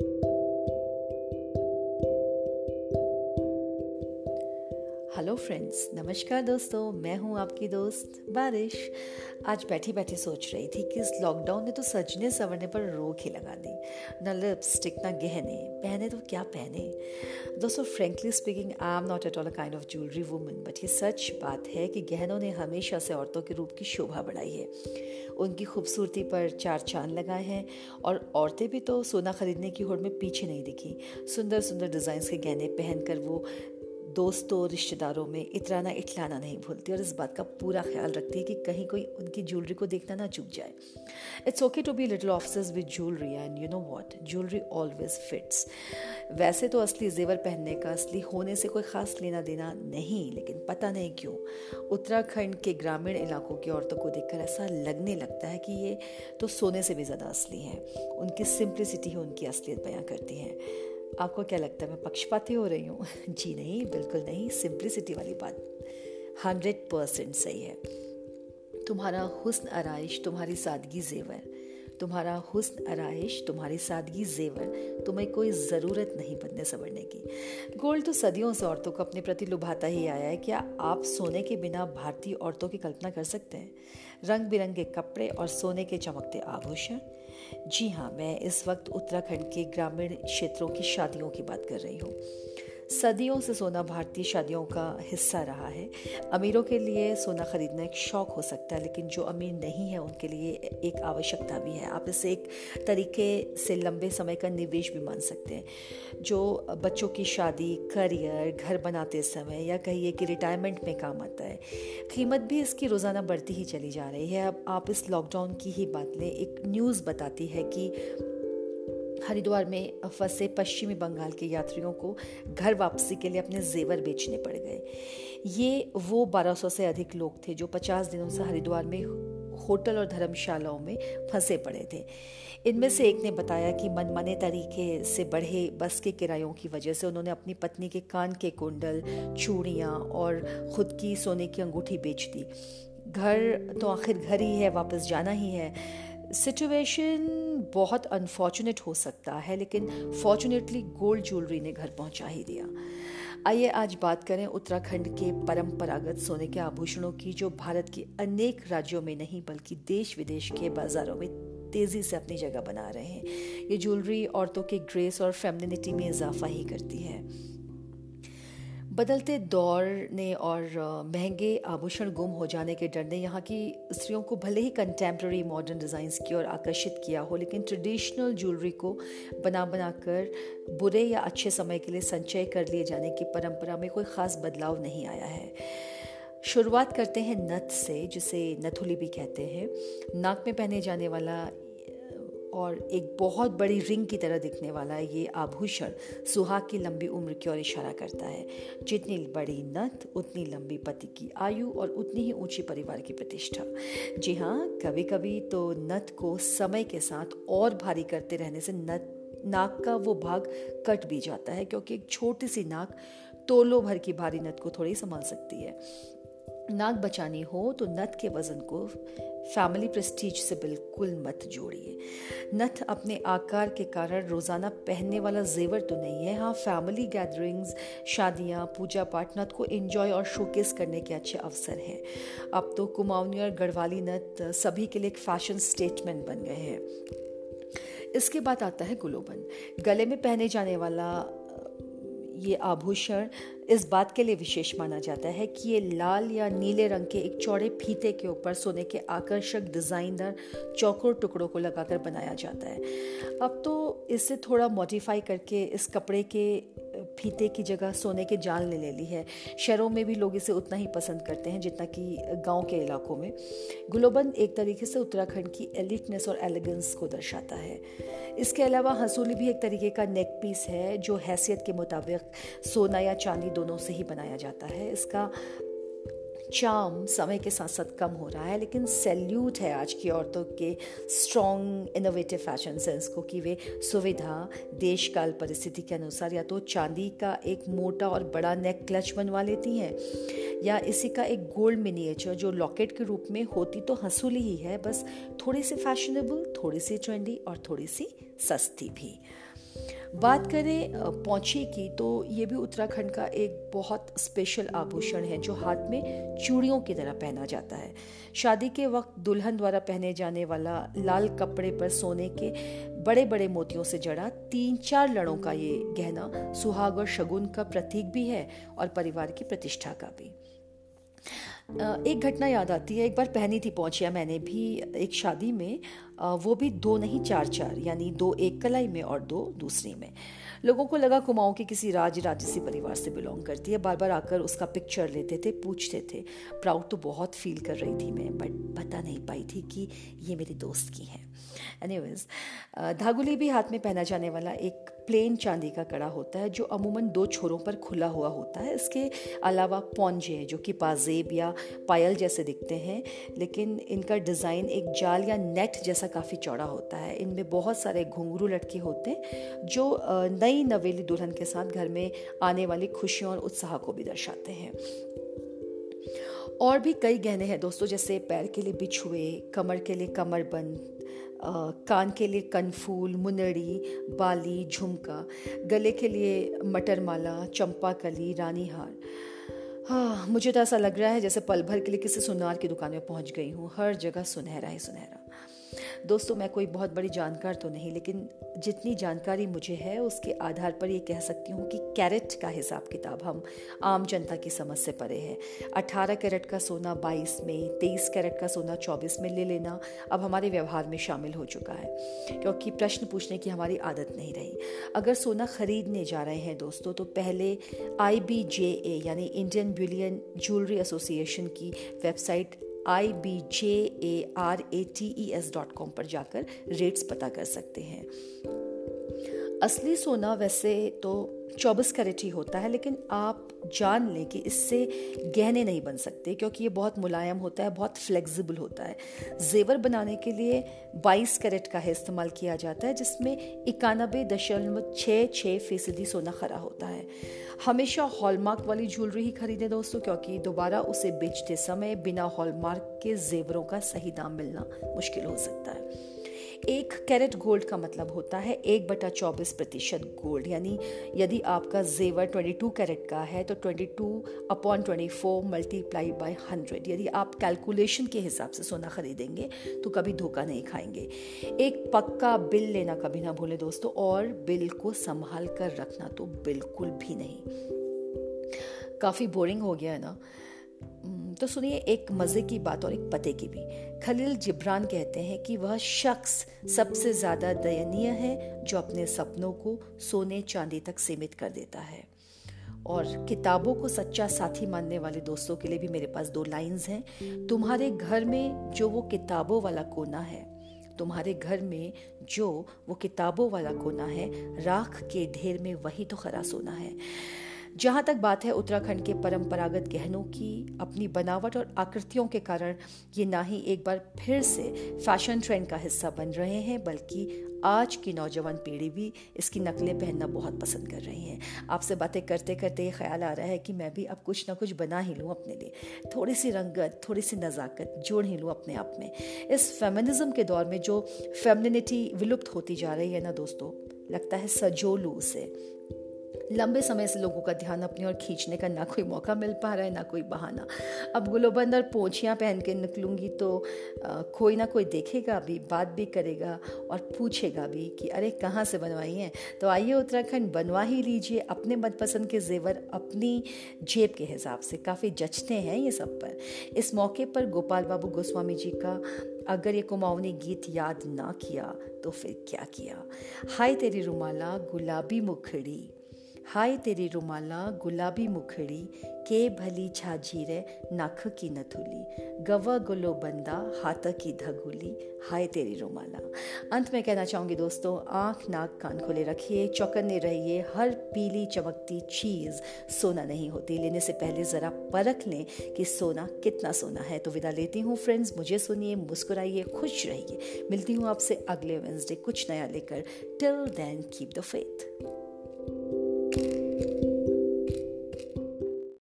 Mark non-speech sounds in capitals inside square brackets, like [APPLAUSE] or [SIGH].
Thank you. Hello friends, नमस्कार दोस्तों, मैं हूँ आपकी दोस्त बारिश। आज बैठी बैठी सोच रही थी कि इस लॉकडाउन ने तो सजने संवरने पर रोक ही लगा दी। न लिपस्टिक ना गहने। पहने तो क्या पहने? दोस्तों frankly speaking I am not at all a kind of jewellery woman but ये सच बात है कि गहनों ने हमेशा से औरतों के रूप की शोभा बढ़ाई है। उनकी खूबसूरती पर चार चाँद लगाए हैं और औरतें भी तो सोना खरीदने की होड़ में पीछे नहीं दिखी। सुंदर सुंदर डिज़ाइन के गहने पहनकर वो दोस्तों, रिश्तेदारों में इतराना इटलाना नहीं भूलती और इस बात का पूरा ख्याल रखती है कि कहीं कोई उनकी ज्वेलरी को देखना ना चूक जाए। It's okay to be little officers with jewellery and you know what jewellery always fits वैसे तो असली जेवर पहनने का, असली होने से कोई ख़ास लेना देना नहीं, लेकिन पता नहीं क्यों। उत्तराखंड के ग्रामीण इलाकों की औरतों को देखकर ऐसा लगने लगता है कि ये तो सोने से भी ज़्यादा असली हैं। उनकी सिंप्लिसिटी ही उनकी असलियत बयां करती हैं। आपको क्या लगता है, मैं पक्षपाती हो रही हूँ? [LAUGHS] जी नहीं, बिल्कुल नहीं सिंप्लिसिटी वाली बात। हंड्रेड परसेंट सही है। तुम्हारा हुस्न आरइश, तुम्हारी सादगी जेवर। तुम्हारा हुस्न आरइश, तुम्हारी सादगी जेवर, तुम्हें कोई ज़रूरत नहीं बनने संवरने की। गोल्ड तो सदियों से औरतों को अपने प्रति लुभाता ही आया है। क्या आप सोने के बिना भारतीय औरतों की कल्पना कर सकते हैं? रंग बिरंगे कपड़े और सोने के चमकते आभूषण जी हाँ मैं इस वक्त उत्तराखंड के ग्रामीण क्षेत्रों की शादियों की बात कर रही हूँ। सदियों से सोना भारतीय शादियों का हिस्सा रहा है। अमीरों के लिए सोना खरीदना एक शौक हो सकता है, लेकिन जो अमीर नहीं है, उनके लिए एक आवश्यकता भी है। आप इसे एक तरीके से लंबे समय का निवेश भी मान सकते हैं। जो बच्चों की शादी, करियर, घर बनाते समय या कहिए कि रिटायरमेंट में काम आता है, कीमत भी इसकी रोज़ाना बढ़ती ही चली जा रही है। अब आप इस लॉकडाउन की ही बात लें, एक न्यूज़ बताती है कि हरिद्वार में फंसे पश्चिमी बंगाल के यात्रियों को घर वापसी के लिए अपने जेवर बेचने पड़ गए। ये वो 1200 से अधिक लोग थे जो 50 दिनों से हरिद्वार में होटल और धर्मशालाओं में फंसे पड़े थे। इनमें से एक ने बताया कि मनमाने तरीके से बढ़े बस के किरायों की वजह से उन्होंने अपनी पत्नी के कान के कुंडल, चूड़ियाँ और खुद की सोने की अंगूठी बेच दी। घर तो आखिर घर ही है, वापस जाना ही है। सिचुएशन बहुत अनफॉर्चुनेट हो सकता है, लेकिन फॉर्चुनेटली गोल्ड ज्वेलरी ने घर पहुँचा ही दिया। आइए आज बात करें उत्तराखंड के परंपरागत सोने के आभूषणों की, जो भारत के अनेक राज्यों में नहीं, बल्कि देश विदेश के बाजारों में तेज़ी से अपनी जगह बना रहे हैं। ये ज्वेलरी औरतों के ग्रेस और फेमिनिटी में इजाफा ही करती है। बदलते दौर ने और महँगे आभूषण गुम हो जाने के डर ने यहाँ की स्त्रियों को भले ही कंटेम्प्रेरी मॉडर्न डिज़ाइंस की ओर आकर्षित किया हो, लेकिन ट्रेडिशनल ज्वेलरी को बना बना कर बुरे या अच्छे समय के लिए संचय कर लिए जाने की परंपरा में कोई ख़ास बदलाव नहीं आया है। शुरुआत करते हैं नथ से, जिसे नथुली भी कहते हैं। नाक में पहने जाने वाला और एक बहुत बड़ी रिंग की तरह दिखने वाला ये आभूषण। सुहाग की लंबी उम्र की ओर इशारा करता है। जितनी बड़ी नत, उतनी लंबी पति की आयु और उतनी ही ऊँची परिवार की प्रतिष्ठा। जी हाँ कभी कभी तो नथ को समय के साथ और भारी करते रहने से नत, नाक का वो भाग कट भी जाता है, क्योंकि एक छोटी सी नाक तोलो भर की भारी नत को थोड़ी संभाल सकती है। नाक बचानी हो तो नथ के वज़न को फैमिली प्रेस्टीज से बिल्कुल मत जोड़िए। नथ अपने आकार के कारण रोज़ाना पहनने वाला जेवर तो नहीं है। हाँ फैमिली गैदरिंग्स शादियाँ, पूजा पाठ नथ को एंजॉय और शोकेस करने के अच्छे अवसर हैं। अब तो कुमाऊनी और गढ़वाली नथ सभी के लिए एक फ़ैशन स्टेटमेंट बन गए हैं। इसके बाद आता है गुलोबन। गले में पहने जाने वाला ये आभूषण इस बात के लिए विशेष माना जाता है कि ये लाल या नीले रंग के एक चौड़े फीते के ऊपर सोने के आकर्षक डिज़ाइनर चौकोर टुकड़ों को लगाकर बनाया जाता है। अब तो इसे थोड़ा मॉडिफाई करके इस कपड़े के फीते की जगह सोने के जाल ने ले ली है। शहरों में भी लोग इसे उतना ही पसंद करते हैं, जितना कि गाँव के इलाकों में। गुलोबंद एक तरीके से उत्तराखंड की एलिटनेस और एलिगेंस को दर्शाता है। इसके अलावा हंसूली भी एक तरीके का नेक पीस है, जो हैसियत के मुताबिक सोना या चांदी दोनों से ही बनाया जाता है। इसका चार्म समय के साथ साथ कम हो रहा है, लेकिन सैल्यूट है आज की औरतों के स्ट्रॉन्ग इनोवेटिव फ़ैशन सेंस को कि वे सुविधा देश काल परिस्थिति के अनुसार या तो चांदी का एक मोटा और बड़ा नेक क्लच बनवा लेती हैं, या इसी का एक गोल्ड मिनिएचर जो लॉकेट के रूप में होती तो हंसूली ही है, बस थोड़ी सी फैशनेबल थोड़ी सी ट्रेंडी और थोड़ी सी सस्ती भी। बात करें पौछे की तो ये भी उत्तराखंड का एक बहुत स्पेशल आभूषण है, जो हाथ में चूड़ियों की तरह पहना जाता है। शादी के वक्त दुल्हन द्वारा पहने जाने वाला लाल कपड़े पर सोने के बड़े बड़े मोतियों से जड़ा तीन चार लड़ों का ये गहना सुहाग और शगुन का प्रतीक भी है, और परिवार की प्रतिष्ठा का भी। एक घटना याद आती है, एक बार पहनी थी पहुंचिया मैंने भी एक शादी में वो भी दो नहीं, चार चार, यानी दो एक कलाई में और दो दूसरी में। लोगों को लगा कुमाऊं के किसी राज राजसी परिवार से बिलोंग करती है, बार बार आकर उसका पिक्चर लेते थे, पूछते थे। प्राउड तो बहुत फील कर रही थी मैं बट बता नहीं पाई थी कि ये मेरी दोस्त की है। एनीवेज धागुली भी हाथ में पहना जाने वाला एक प्लेन चांदी का कड़ा होता है, जो अमूमन दो छोरों पर खुला हुआ होता है। इसके अलावा पौंजे, जो कि पाजेब या पायल जैसे दिखते हैं, लेकिन इनका डिज़ाइन एक जाल या नेट जैसा काफ़ी चौड़ा होता है। इनमें बहुत सारे घुंघरू लटके होते हैं, जो नई नवेली दुल्हन के साथ घर में आने वाली खुशियों और उत्साह को भी दर्शाते हैं। और भी कई गहने हैं दोस्तों, जैसे पैर के लिए बिछुए, कमर के लिए कमरबंद कान के लिए कनफूल, मुनड़ी, बाली, झुमका, गले के लिए मटरमाला, चंपा कली रानी हार हाँ मुझे तो ऐसा लग रहा है जैसे पल भर के लिए किसी सुनार की दुकान में पहुँच गई हूँ। हर जगह सुनहरा ही सुनहरा। दोस्तों, मैं कोई बहुत बड़ी जानकार तो नहीं, लेकिन जितनी जानकारी मुझे है, उसके आधार पर ये कह सकती हूँ कि कैरेट का हिसाब किताब हम आम जनता की समझ से परे है। 18 कैरेट का सोना 22 में 23 कैरेट का सोना 24 में ले लेना अब हमारे व्यवहार में शामिल हो चुका है, क्योंकि प्रश्न पूछने की हमारी आदत नहीं रही। अगर सोना खरीदने जा रहे हैं दोस्तों तो पहले आई यानी इंडियन बुलियन ज्वेलरी एसोसिएशन की website I B J A R A T E S dot com पर जाकर रेट्स पता कर सकते हैं। असली सोना वैसे तो 24 कैरेट ही होता है, लेकिन आप जान लें कि इससे गहने नहीं बन सकते, क्योंकि ये बहुत मुलायम होता है, बहुत फ्लेक्सिबल होता है। जेवर बनाने के लिए 22 कैरेट का है इस्तेमाल किया जाता है, जिसमें इक्यानबे दशमलव छः छः फ़ीसदी सोना खरा होता है। हमेशा हॉलमार्क वाली ज्वेलरी ही खरीदें दोस्तों, क्योंकि दोबारा उसे बेचते समय बिना हॉलमार्क के जेवरों का सही दाम मिलना मुश्किल हो सकता है। एक कैरेट गोल्ड का मतलब होता है एक बटा चौबीस प्रतिशत गोल्ड। यानी यदि आपका जेवर 22 कैरेट का है तो 22 अपॉन 24 मल्टीप्लाई बाय 100 यदि आप कैलकुलेशन के हिसाब से सोना खरीदेंगे तो कभी धोखा नहीं खाएँगे। एक पक्का बिल लेना कभी ना भूलें दोस्तों, और बिल को संभाल कर रखना तो बिल्कुल भी नहीं। काफ़ी बोरिंग हो गया है ना? तो सुनिए एक मज़े की बात और एक पते की भी। खलील जिब्रान कहते हैं कि वह शख्स सबसे ज़्यादा दयनीय है जो अपने सपनों को सोने चांदी तक सीमित कर देता है। और किताबों को सच्चा साथी मानने वाले दोस्तों के लिए भी मेरे पास दो लाइंस हैं। तुम्हारे घर में जो वो किताबों वाला कोना है, तुम्हारे घर में जो वो किताबों वाला कोना है, राख के ढेर में वही तो खरा सोना है। जहाँ तक बात है उत्तराखंड के परंपरागत गहनों की, अपनी बनावट और आकृतियों के कारण ये ना ही एक बार फिर से फ़ैशन ट्रेंड का हिस्सा बन रहे हैं, बल्कि आज की नौजवान पीढ़ी भी इसकी नकलें पहनना बहुत पसंद कर रही हैं। आपसे बातें करते करते ये ख्याल आ रहा है कि मैं भी अब कुछ ना कुछ बना ही लूँ अपने लिए। थोड़ी सी रंगत थोड़ी सी नज़ाकत जोड़ ही लूँ अपने आप में। इस फेमिनिज्म के दौर में जो फेमिनिटी विलुप्त होती जा रही है ना दोस्तों, लगता है सजोलू उसे। लंबे समय से लोगों का ध्यान अपनी ओर खींचने का ना कोई मौका मिल पा रहा है ना कोई बहाना। अब गुलोबंद और पोछियाँ पहन के निकलूँगी तो आ, कोई ना कोई देखेगा भी बात भी करेगा और पूछेगा भी कि अरे कहाँ से बनवाई हैं? तो आइए उत्तराखंड बनवा ही लीजिए। अपने मनपसंद के जेवर अपनी जेब के हिसाब से। काफ़ी जचते हैं ये सब पर। इस मौके पर गोपाल बाबू गोस्वामी जी का अगर ये कुमाऊनी गीत याद ना किया तो फिर क्या किया? हाय तेरी रुमाला गुलाबी मुखड़ी। हाय तेरी रुमाला, गुलाबी मुखड़ी, के भली रे नख की नथुली। गवा गुलो बंदा, हाथ की धगुली। हाय तेरी रुमाला। अंत में कहना चाहूँगी दोस्तों, आँख नाक कान खोले रखिए, चौकन्ने रहिए, हर पीली चमकती चीज़ सोना नहीं होती। लेने से पहले ज़रा परख लें कि सोना कितना सोना है। तो विदा लेती हूँ फ्रेंड्स, मुझे सुनिए, मुस्कुराइए, खुश रहिए। मिलती हूँ आपसे अगले वेंसडे कुछ नया लेकर। Till then keep the faith Thank you.